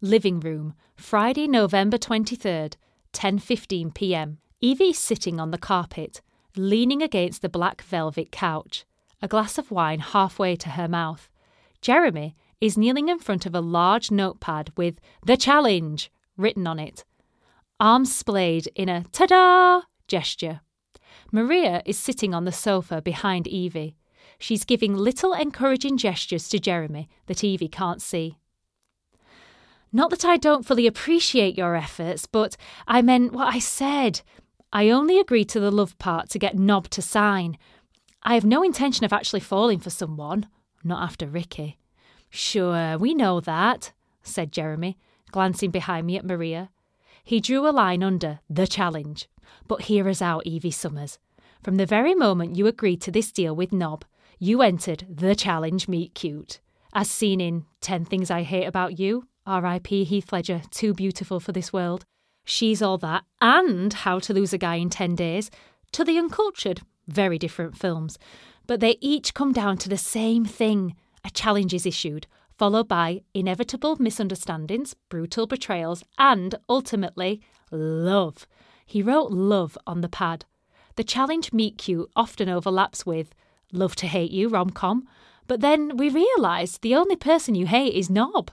Living room, Friday, November 23rd, 10:15 p.m. Evie's sitting on the carpet, leaning against the black velvet couch, a glass of wine halfway to her mouth. Jeremy is kneeling in front of a large notepad with The Challenge written on it, arms splayed in a ta da gesture. Maria is sitting on the sofa behind Evie. She's giving little encouraging gestures to Jeremy that Evie can't see. Not that I don't fully appreciate your efforts, but I meant what I said. I only agreed to the love part to get Nob to sign. I have no intention of actually falling for someone, not after Ricky. Sure, we know that, said Jeremy, glancing behind me at Maria. He drew a line under the challenge. But hear us out, Evie Summers. From the very moment you agreed to this deal with Nob, you entered the challenge meet cute, as seen in 10 Things I Hate About You, R.I.P. Heath Ledger, too beautiful for this world, She's All That, and How to Lose a Guy in 10 Days, to The Uncultured, very different films. But they each come down to the same thing a challenge is issued, followed by inevitable misunderstandings, brutal betrayals, and ultimately, love. He wrote love on the pad. The challenge meet cute often overlaps with Love to Hate You rom com, but then we realise the only person you hate is Nob.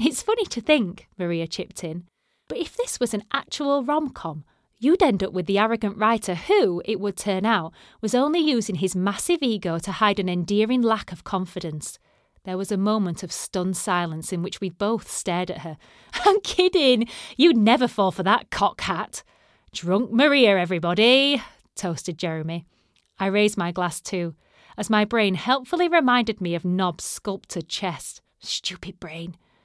It's funny to think, Maria chipped in, but if this was an actual rom com, you'd end up with the arrogant writer who, it would turn out, was only using his massive ego to hide an endearing lack of confidence. There was a moment of stunned silence in which we both stared at her. I'm kidding! You'd never fall for that cock hat. Drunk Maria, everybody, toasted Jeremy. I raised my glass too, as my brain helpfully reminded me of Nob's sculptured chest. Stupid brain.